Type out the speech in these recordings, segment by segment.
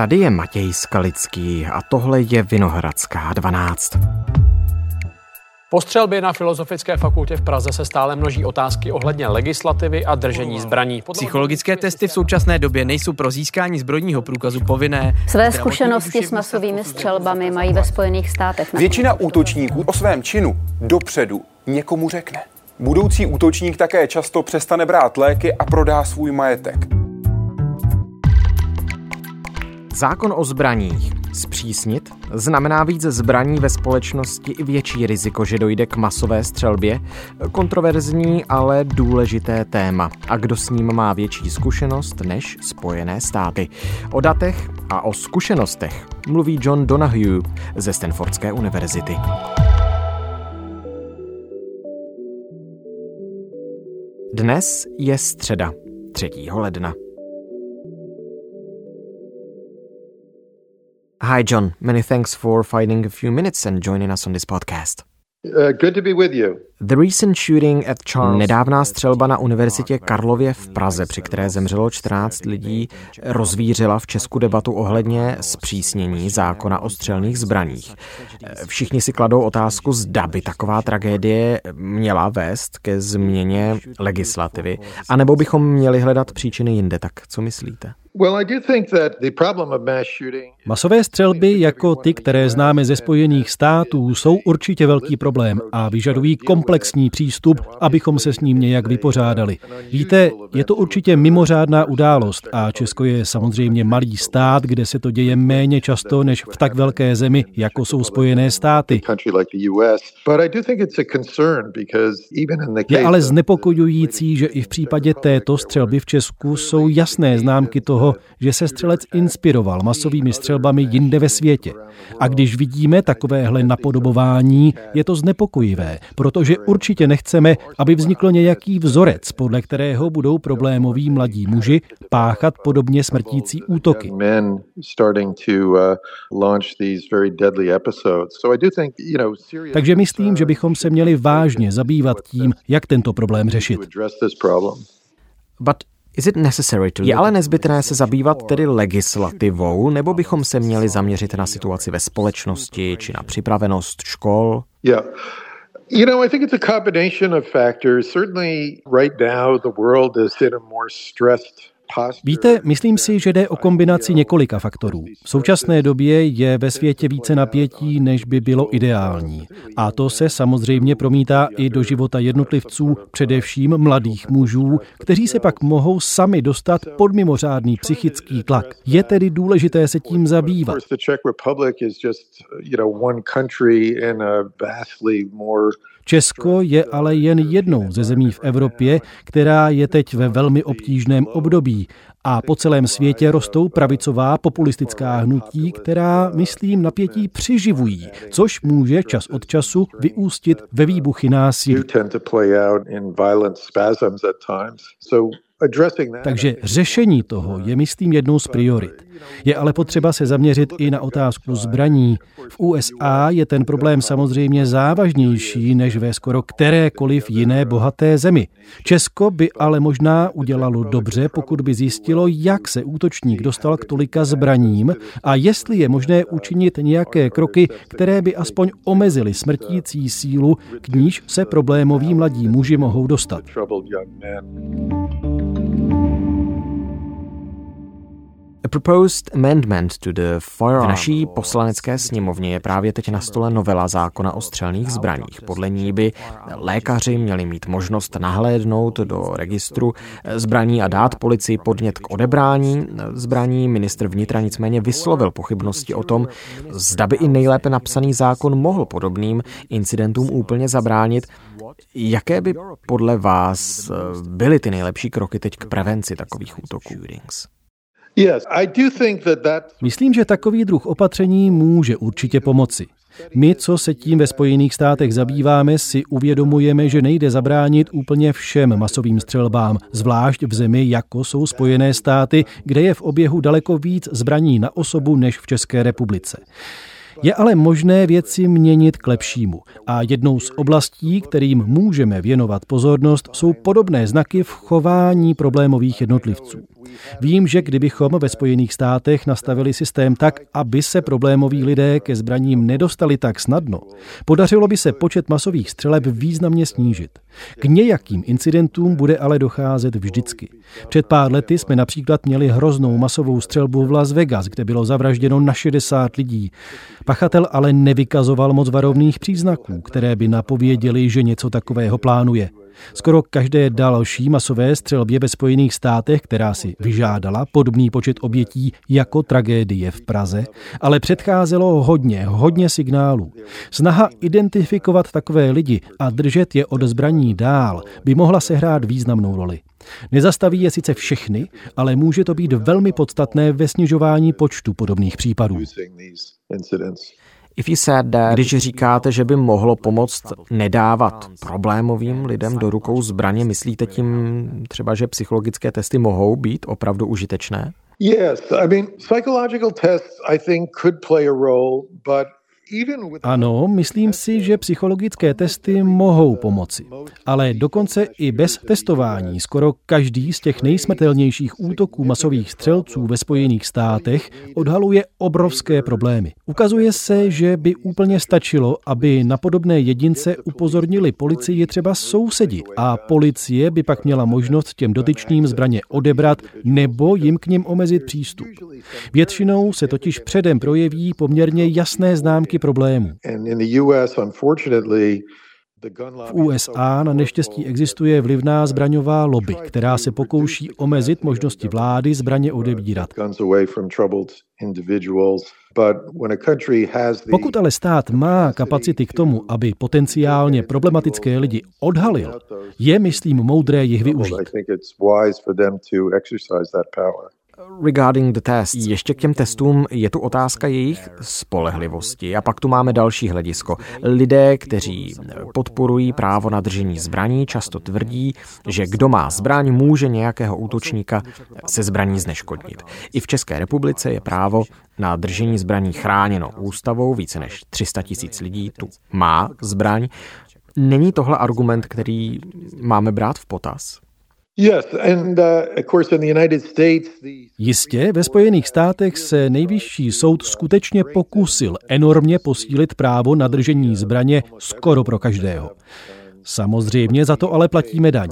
Tady je Matěj Skalický a tohle je Vinohradská 12. Po střelbě na Filozofické fakultě v Praze se stále množí otázky ohledně legislativy a držení zbraní. Psychologické testy v současné době nejsou pro získání zbrojního průkazu povinné. Své zkušenosti s masovými střelbami mají ve Spojených státech. Většina útočníků o svém činu dopředu někomu řekne. Budoucí útočník také často přestane brát léky a prodá svůj majetek. Zákon o zbraních zpřísnit znamená víc zbraní ve společnosti i větší riziko, že dojde k masové střelbě. Kontroverzní, ale důležité téma. A kdo s ním má větší zkušenost než Spojené státy? O datech a o zkušenostech mluví John Donahue ze Stanfordské univerzity. Dnes je středa, 3. ledna. Hi, John. Many thanks for finding a few minutes and joining us on this podcast. Uh, good to be with you. The recent shooting at Charles. Nedávná střelba na univerzitě Karlově v Praze, při které zemřelo 14 lidí, rozvířila v Česku debatu ohledně zpřísnění zákona o střelných zbraních. Všichni si kladou otázku, zda by taková tragédie měla vést ke změně legislativy, anebo bychom měli hledat příčiny jinde. Tak co myslíte? Masové střelby jako ty, které známe ze Spojených států, jsou určitě velký problém a vyžadují komplexní přístup, abychom se s ním nějak vypořádali. Víte, je to určitě mimořádná událost a Česko je samozřejmě malý stát, kde se to děje méně často než v tak velké zemi, jako jsou Spojené státy. Je ale znepokojující, že i v případě této střelby v Česku jsou jasné známky toho, toho, že se střelec inspiroval masovými střelbami jinde ve světě. A když vidíme takovéhle napodobování, je to znepokojivé, protože určitě nechceme, aby vznikl nějaký vzorec, podle kterého budou problémoví mladí muži páchat podobně smrtící útoky. Takže myslím, že bychom se měli vážně zabývat tím, jak tento problém řešit. But je ale nezbytné se zabývat tedy legislativou, nebo bychom se měli zaměřit na situaci ve společnosti či na připravenost škol? Yeah. You know, I think it's a combination of factors. Certainly, right now, the world is in a more stressed Víte, myslím si, že jde o kombinaci několika faktorů. V současné době je ve světě více napětí, než by bylo ideální. A to se samozřejmě promítá i do života jednotlivců, především mladých mužů, kteří se pak mohou sami dostat pod mimořádný psychický tlak. Je tedy důležité se tím zabývat. Česko je ale jen jednou ze zemí v Evropě, která je teď ve velmi obtížném období a po celém světě rostou pravicová populistická hnutí, která, myslím, napětí přiživují, což může čas od času vyústit ve výbuchy násilí. Takže řešení toho je, myslím, jednou z priorit. Je ale potřeba se zaměřit i na otázku zbraní. V USA je ten problém samozřejmě závažnější než ve skoro kterékoliv jiné bohaté zemi. Česko by ale možná udělalo dobře, pokud by zjistilo, jak se útočník dostal k tolika zbraním a jestli je možné učinit nějaké kroky, které by aspoň omezily smrtící sílu, k níž se problémoví mladí muži mohou dostat. V naší poslanecké sněmovně je právě teď na stole novela zákona o střelných zbraních. Podle ní by lékaři měli mít možnost nahlédnout do registru zbraní a dát policii podnět k odebrání zbraní. Ministr vnitra nicméně vyslovil pochybnosti o tom, zda by i nejlépe napsaný zákon mohl podobným incidentům úplně zabránit. Jaké by podle vás byly ty nejlepší kroky teď k prevenci takových útoků? Myslím, že takový druh opatření může určitě pomoci. My, co se tím ve Spojených státech zabýváme, si uvědomujeme, že nejde zabránit úplně všem masovým střelbám, zvlášť v zemi, jako jsou Spojené státy, kde je v oběhu daleko víc zbraní na osobu než v České republice. Je ale možné věci měnit k lepšímu. A jednou z oblastí, kterým můžeme věnovat pozornost, jsou podobné znaky v chování problémových jednotlivců. Vím, že kdybychom ve Spojených státech nastavili systém tak, aby se problémoví lidé ke zbraním nedostali tak snadno, podařilo by se počet masových střeleb významně snížit. K nějakým incidentům bude ale docházet vždycky. Před pár lety jsme například měli hroznou masovou střelbu v Las Vegas, kde bylo zavražděno na 60 lidí. Pachatel ale nevykazoval moc varovných příznaků, které by napověděli, že něco takového plánuje. Skoro každé další masové střelbě ve Spojených státech, která si vyžádala podobný počet obětí jako tragédie v Praze, ale předcházelo hodně, hodně signálů. Snaha identifikovat takové lidi a držet je od zbraní dál by mohla sehrát významnou roli. Nezastaví je sice všechny, ale může to být velmi podstatné ve snižování počtu podobných případů. Když říkáte, že by mohlo pomoct nedávat problémovým lidem do rukou zbraně, myslíte tím třeba, že psychologické testy mohou být opravdu užitečné? Yes, I mean, psychological tests I think could play a role, but ano, myslím si, že psychologické testy mohou pomoci. Ale dokonce i bez testování skoro každý z těch nejsmrtelnějších útoků masových střelců ve Spojených státech odhaluje obrovské problémy. Ukazuje se, že by úplně stačilo, aby na podobné jedince upozornili policii třeba sousedi a policie by pak měla možnost těm dotyčným zbraně odebrat nebo jim k nim omezit přístup. Většinou se totiž předem projeví poměrně jasné známky problémů. V USA na neštěstí existuje vlivná zbraňová lobby, která se pokouší omezit možnosti vlády zbraně odebírat. Pokud ale stát má kapacity k tomu, aby potenciálně problematické lidi odhalil, je, myslím, moudré jich využít regarding the test. Ještě k těm testům je tu otázka jejich spolehlivosti. A pak tu máme další hledisko. Lidé, kteří podporují právo na držení zbraní, často tvrdí, že kdo má zbraň, může nějakého útočníka se zbraní zneškodnit. I v České republice je právo na držení zbraní chráněno ústavou. Více než 300 tisíc lidí tu má zbraň. Není tohle argument, který máme brát v potaz? Jistě, ve Spojených státech se nejvyšší soud skutečně pokusil enormně posílit právo na držení zbraně skoro pro každého. Samozřejmě za to ale platíme daň.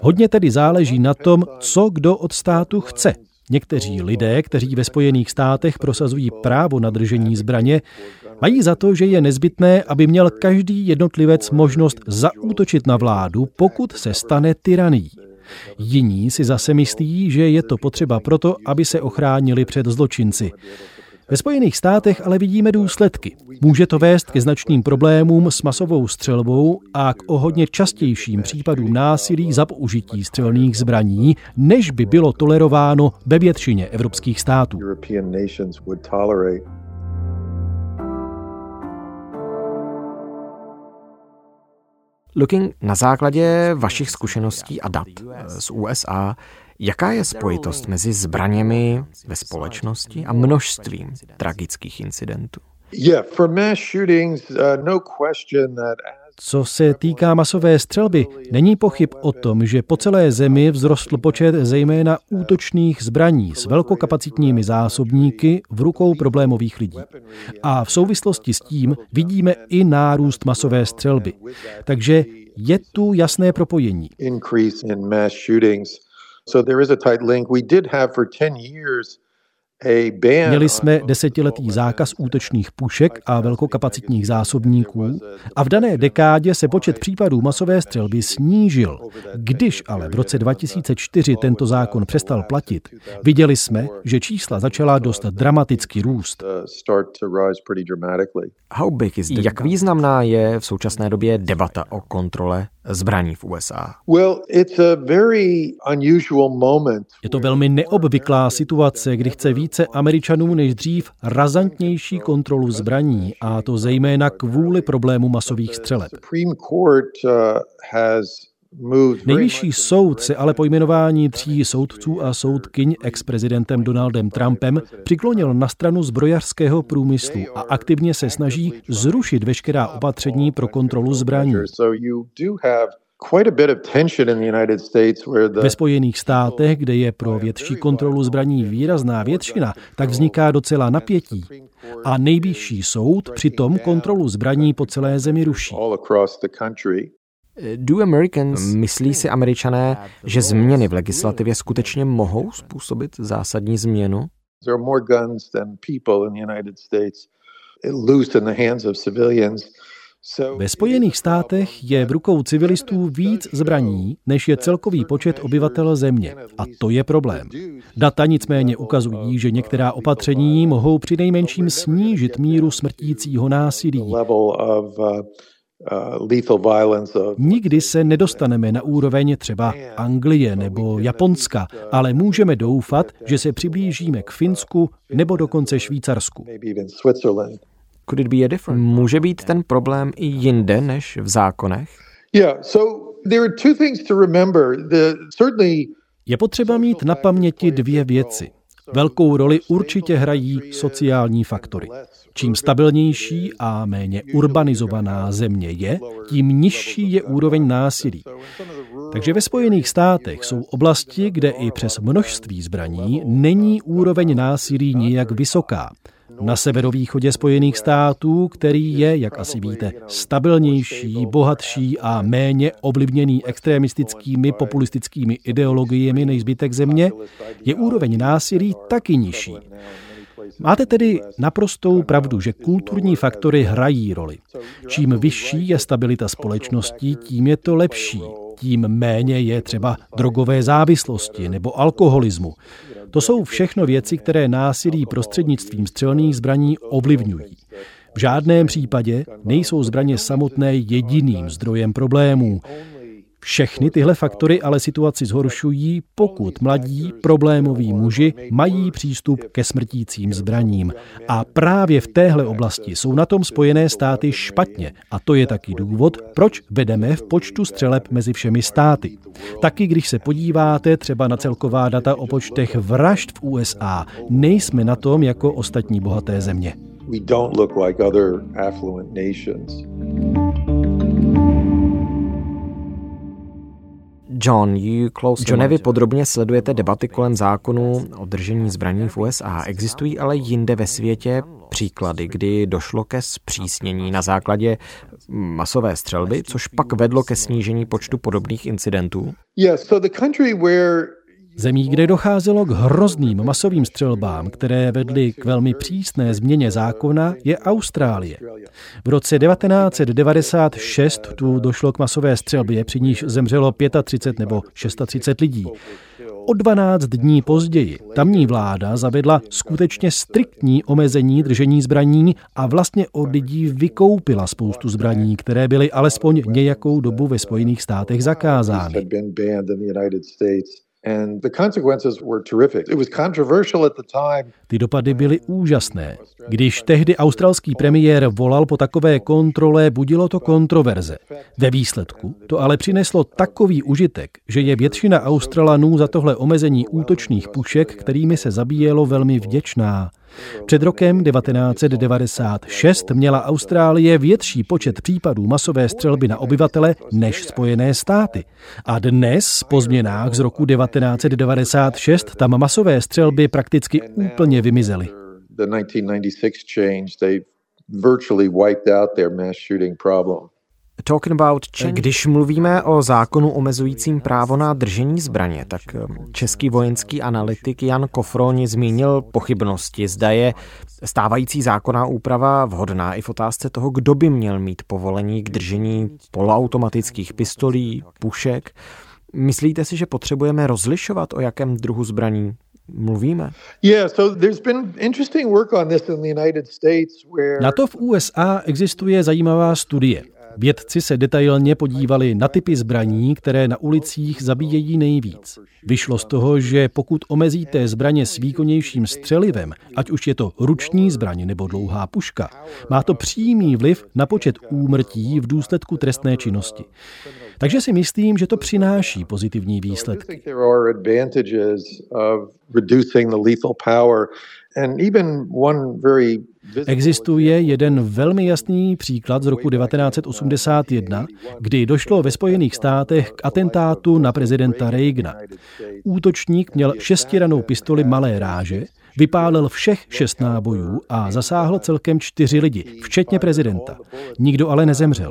Hodně tedy záleží na tom, co kdo od státu chce. Někteří lidé, kteří ve Spojených státech prosazují právo na držení zbraně, mají za to, že je nezbytné, aby měl každý jednotlivec možnost zaútočit na vládu, pokud se stane tyraní. Jiní si zase myslí, že je to potřeba proto, aby se ochránili před zločinci. Ve Spojených státech ale vidíme důsledky. Může to vést ke značným problémům s masovou střelbou a k o hodně častějším případům násilí za použití střelných zbraní, než by bylo tolerováno ve většině evropských států. Looking na základě vašich zkušeností a dat z USA, jaká je spojitost mezi zbraněmi ve společnosti a množstvím tragických incidentů? Yeah, for mass shootings, uh, no question that co se týká masové střelby, není pochyb o tom, že po celé zemi vzrostl počet zejména útočných zbraní s velkokapacitními zásobníky v rukou problémových lidí. A v souvislosti s tím vidíme i nárůst masové střelby. Takže je tu jasné propojení. So there is a tight link. We did have for 10 years Měli jsme desetiletý zákaz útočných pušek a velkokapacitních zásobníků a v dané dekádě se počet případů masové střelby snížil. Když ale v roce 2004 tento zákon přestal platit, viděli jsme, že čísla začala dost dramaticky růst. Jak významná je v současné době debata o kontrole zbraní v USA? Je to velmi neobvyklá situace, kdy chce více Američanů než dřív razantnější kontrolu zbraní, a to zejména kvůli problému masových střeleb. Nejvyšší soud se ale po jmenování tří soudců a soudkyň ex-prezidentem Donaldem Trumpem přiklonil na stranu zbrojařského průmyslu a aktivně se snaží zrušit veškerá opatření pro kontrolu zbraní. Ve Spojených státech, kde je pro větší kontrolu zbraní výrazná většina, tak vzniká docela napětí. A nejvyšší soud přitom kontrolu zbraní po celé zemi ruší. Do Americans, myslí si američané, že změny v legislativě skutečně mohou způsobit zásadní změnu? There are more guns than people in the United States, loose in the hands of civilians. Ve Spojených státech je v rukou civilistů víc zbraní, než je celkový počet obyvatel země. A to je problém. Data nicméně ukazují, že některá opatření mohou při nejmenším snížit míru smrtícího násilí. Nikdy se nedostaneme na úroveň třeba Anglie nebo Japonska, ale můžeme doufat, že se přiblížíme k Finsku nebo dokonce Švýcarsku. Could it be a different? Může být ten problém i jinde než v zákonech? Je potřeba mít na paměti dvě věci. Velkou roli určitě hrají sociální faktory. Čím stabilnější a méně urbanizovaná země je, tím nižší je úroveň násilí. Takže ve Spojených státech jsou oblasti, kde i přes množství zbraní není úroveň násilí nijak vysoká na severovýchodě Spojených států, který je, jak asi víte, stabilnější, bohatší a méně ovlivněný extremistickými populistickými ideologiemi než zbytek země, je úroveň násilí taky nižší. Máte tedy naprostou pravdu, že kulturní faktory hrají roli. Čím vyšší je stabilita společnosti, tím je to lepší. Tím méně je třeba drogové závislosti nebo alkoholismu. To jsou všechno věci, které násilí prostřednictvím střelných zbraní ovlivňují. V žádném případě nejsou zbraně samotné jediným zdrojem problémů. Všechny tyhle faktory ale situaci zhoršují, pokud mladí problémoví muži mají přístup ke smrtícím zbraním. A právě v téhle oblasti jsou na tom Spojené státy špatně. A to je taky důvod, proč vedeme v počtu střeleb mezi všemi státy. Taky když se podíváte třeba na celková data o počtech vražd v USA, nejsme na tom jako ostatní bohaté země. We don't look like other affluent nations. John, you close Johne, vy podrobně sledujete debaty kolem zákonu o držení zbraní v USA. Existují ale jinde ve světě příklady, kdy došlo ke zpřísnění na základě masové střelby, což pak vedlo ke snížení počtu podobných incidentů? Yes, so the country where Zemí, kde docházelo k hrozným masovým střelbám, které vedly k velmi přísné změně zákona, je Austrálie. V roce 1996 tu došlo k masové střelbě, při níž zemřelo 35 nebo 630 lidí. O 12 dní později tamní vláda zavedla skutečně striktní omezení držení zbraní a vlastně od lidí vykoupila spoustu zbraní, které byly alespoň nějakou dobu ve Spojených státech zakázány. Ty dopady byly úžasné. Když tehdy australský premiér volal po takové kontrole, budilo to kontroverze. Ve výsledku to ale přineslo takový užitek, že je většina Australanů za tohle omezení útočných pušek, kterými se zabíjelo, velmi vděčná. Před rokem 1996 měla Austrálie větší počet případů masové střelby na obyvatele než Spojené státy. A dnes, po změnách z roku 1996, tam masové střelby prakticky úplně vymizely. virtually wiped out their mass shooting problem. Když mluvíme o zákonu omezujícím právo na držení zbraně, tak eh, český vojenský analytik Jan Kofroni zmínil pochybnosti, zda je stávající zákonná úprava vhodná i v otázce toho, kdo by měl mít povolení k držení poloautomatických pistolí, pušek. Myslíte si, že potřebujeme rozlišovat, o jakém druhu zbraní mluvíme? Na to v USA existuje zajímavá studie. Vědci se detailně podívali na typy zbraní, které na ulicích zabíjejí nejvíc. Vyšlo z toho, že pokud omezíte zbraně s výkonnějším střelivem, ať už je to ruční zbraň nebo dlouhá puška, má to přímý vliv na počet úmrtí v důsledku trestné činnosti. Takže si myslím, že to přináší pozitivní výsledky. Existuje jeden velmi jasný příklad z roku 1981, kdy došlo ve Spojených státech k atentátu na prezidenta Reagana. Útočník měl šestiranou pistoli malé ráže, Vypálil všech šest nábojů a zasáhl celkem čtyři lidi, včetně prezidenta. Nikdo ale nezemřel.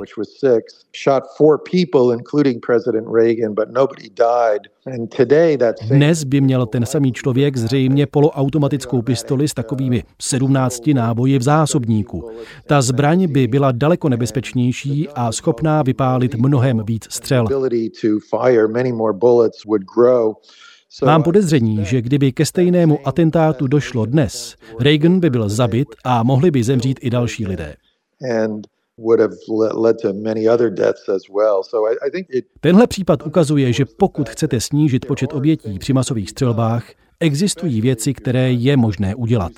Dnes by měl ten samý člověk zřejmě poloautomatickou pistoli s takovými 17 náboji v zásobníku. Ta zbraň by byla daleko nebezpečnější a schopná vypálit mnohem víc střel. Mám podezření, že kdyby ke stejnému atentátu došlo dnes, Reagan by byl zabit a mohli by zemřít i další lidé. Tenhle případ ukazuje, že pokud chcete snížit počet obětí při masových střelbách, existují věci, které je možné udělat.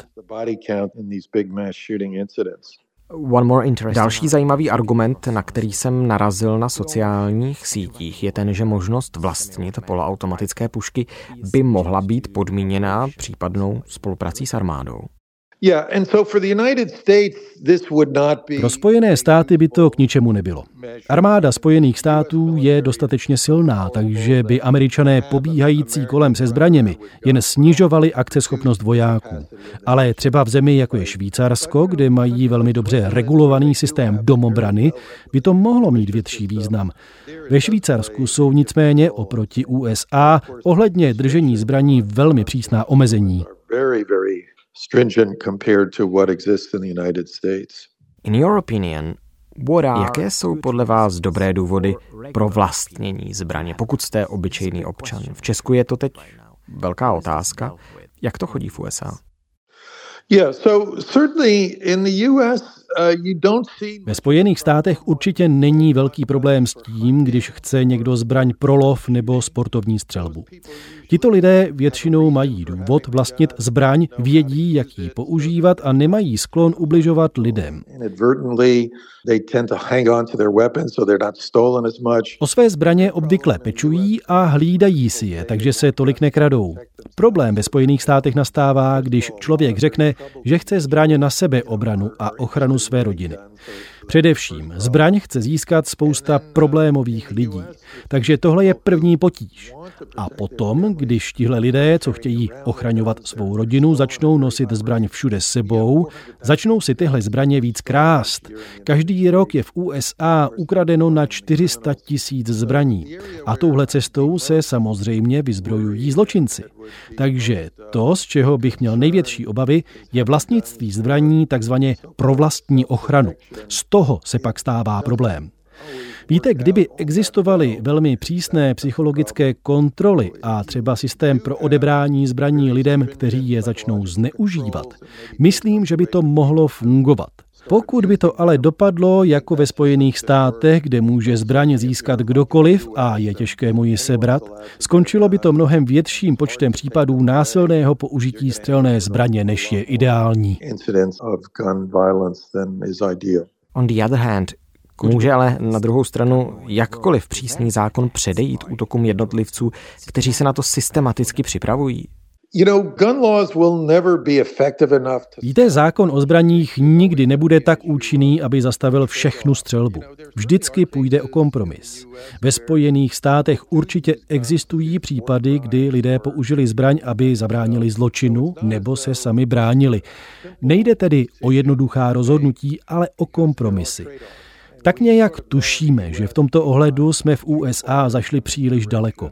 Další zajímavý argument, na který jsem narazil na sociálních sítích, je ten, že možnost vlastnit poloautomatické pušky by mohla být podmíněná případnou spoluprací s armádou. Pro Spojené státy by to k ničemu nebylo. Armáda Spojených států je dostatečně silná, takže by američané pobíhající kolem se zbraněmi jen snižovali akceschopnost vojáků. Ale třeba v zemi, jako je Švýcarsko, kde mají velmi dobře regulovaný systém domobrany, by to mohlo mít větší význam. Ve Švýcarsku jsou nicméně oproti USA ohledně držení zbraní velmi přísná omezení stringent compared to what exists in the United States. In your opinion, Jaké jsou podle vás dobré důvody pro vlastnění zbraně, pokud jste obyčejný občan? V Česku je to teď velká otázka. Jak to chodí v USA? Yeah, so certainly in the US Ve Spojených státech určitě není velký problém s tím, když chce někdo zbraň pro lov nebo sportovní střelbu. Tito lidé většinou mají důvod vlastnit zbraň, vědí, jak ji používat a nemají sklon ubližovat lidem. O své zbraně obvykle pečují a hlídají si je, takže se tolik nekradou. Problém ve Spojených státech nastává, když člověk řekne, že chce zbraně na sebe obranu a ochranu své rodiny. Především zbraň chce získat spousta problémových lidí. Takže tohle je první potíž. A potom, když tihle lidé, co chtějí ochraňovat svou rodinu, začnou nosit zbraň všude sebou, začnou si tyhle zbraně víc krást. Každý rok je v USA ukradeno na 400 tisíc zbraní. A touhle cestou se samozřejmě vyzbrojují zločinci. Takže to, z čeho bych měl největší obavy, je vlastnictví zbraní takzvaně pro vlastní ochranu. Toho se pak stává problém. Víte, kdyby existovaly velmi přísné psychologické kontroly a třeba systém pro odebrání zbraní lidem, kteří je začnou zneužívat, myslím, že by to mohlo fungovat. Pokud by to ale dopadlo jako ve Spojených státech, kde může zbraň získat kdokoliv a je těžké mu ji sebrat, skončilo by to mnohem větším počtem případů násilného použití střelné zbraně, než je ideální. On the other hand, Může ale na druhou stranu jakkoliv přísný zákon předejít útokům jednotlivců, kteří se na to systematicky připravují? Víte, zákon o zbraních nikdy nebude tak účinný, aby zastavil všechnu střelbu. Vždycky půjde o kompromis. Ve Spojených státech určitě existují případy, kdy lidé použili zbraň, aby zabránili zločinu nebo se sami bránili. Nejde tedy o jednoduchá rozhodnutí, ale o kompromisy. Tak nějak tušíme, že v tomto ohledu jsme v USA zašli příliš daleko.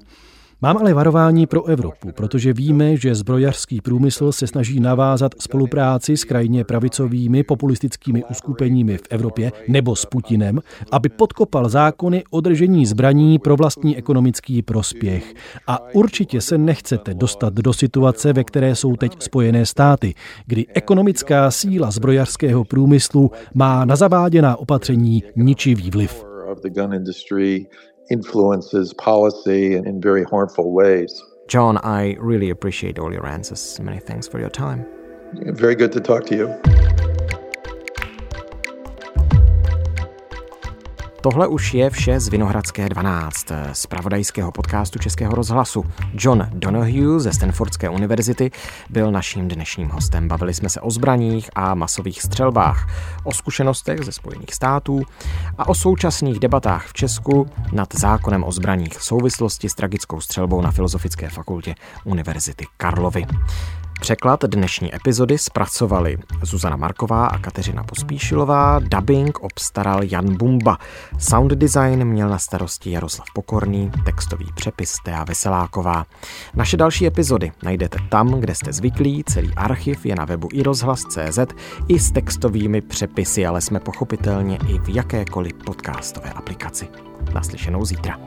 Mám ale varování pro Evropu, protože víme, že zbrojařský průmysl se snaží navázat spolupráci s krajně pravicovými populistickými uskupeními v Evropě nebo s Putinem, aby podkopal zákony o držení zbraní pro vlastní ekonomický prospěch. A určitě se nechcete dostat do situace, ve které jsou teď Spojené státy, kdy ekonomická síla zbrojařského průmyslu má na zaváděná opatření ničivý vliv. Influences policy in very harmful ways. John, I really appreciate all your answers. Many thanks for your time. Very good to talk to you. Tohle už je vše z Vinohradské 12, z pravodajského podcastu Českého rozhlasu. John Donahue ze Stanfordské univerzity byl naším dnešním hostem. Bavili jsme se o zbraních a masových střelbách, o zkušenostech ze Spojených států a o současných debatách v Česku nad zákonem o zbraních v souvislosti s tragickou střelbou na Filozofické fakultě Univerzity Karlovy. Překlad dnešní epizody zpracovali Zuzana Marková a Kateřina Pospíšilová, dubbing obstaral Jan Bumba, sound design měl na starosti Jaroslav Pokorný, textový přepis Tea Veseláková. Naše další epizody najdete tam, kde jste zvyklí, celý archiv je na webu i rozhlas.cz i s textovými přepisy, ale jsme pochopitelně i v jakékoliv podcastové aplikaci. Naslyšenou zítra.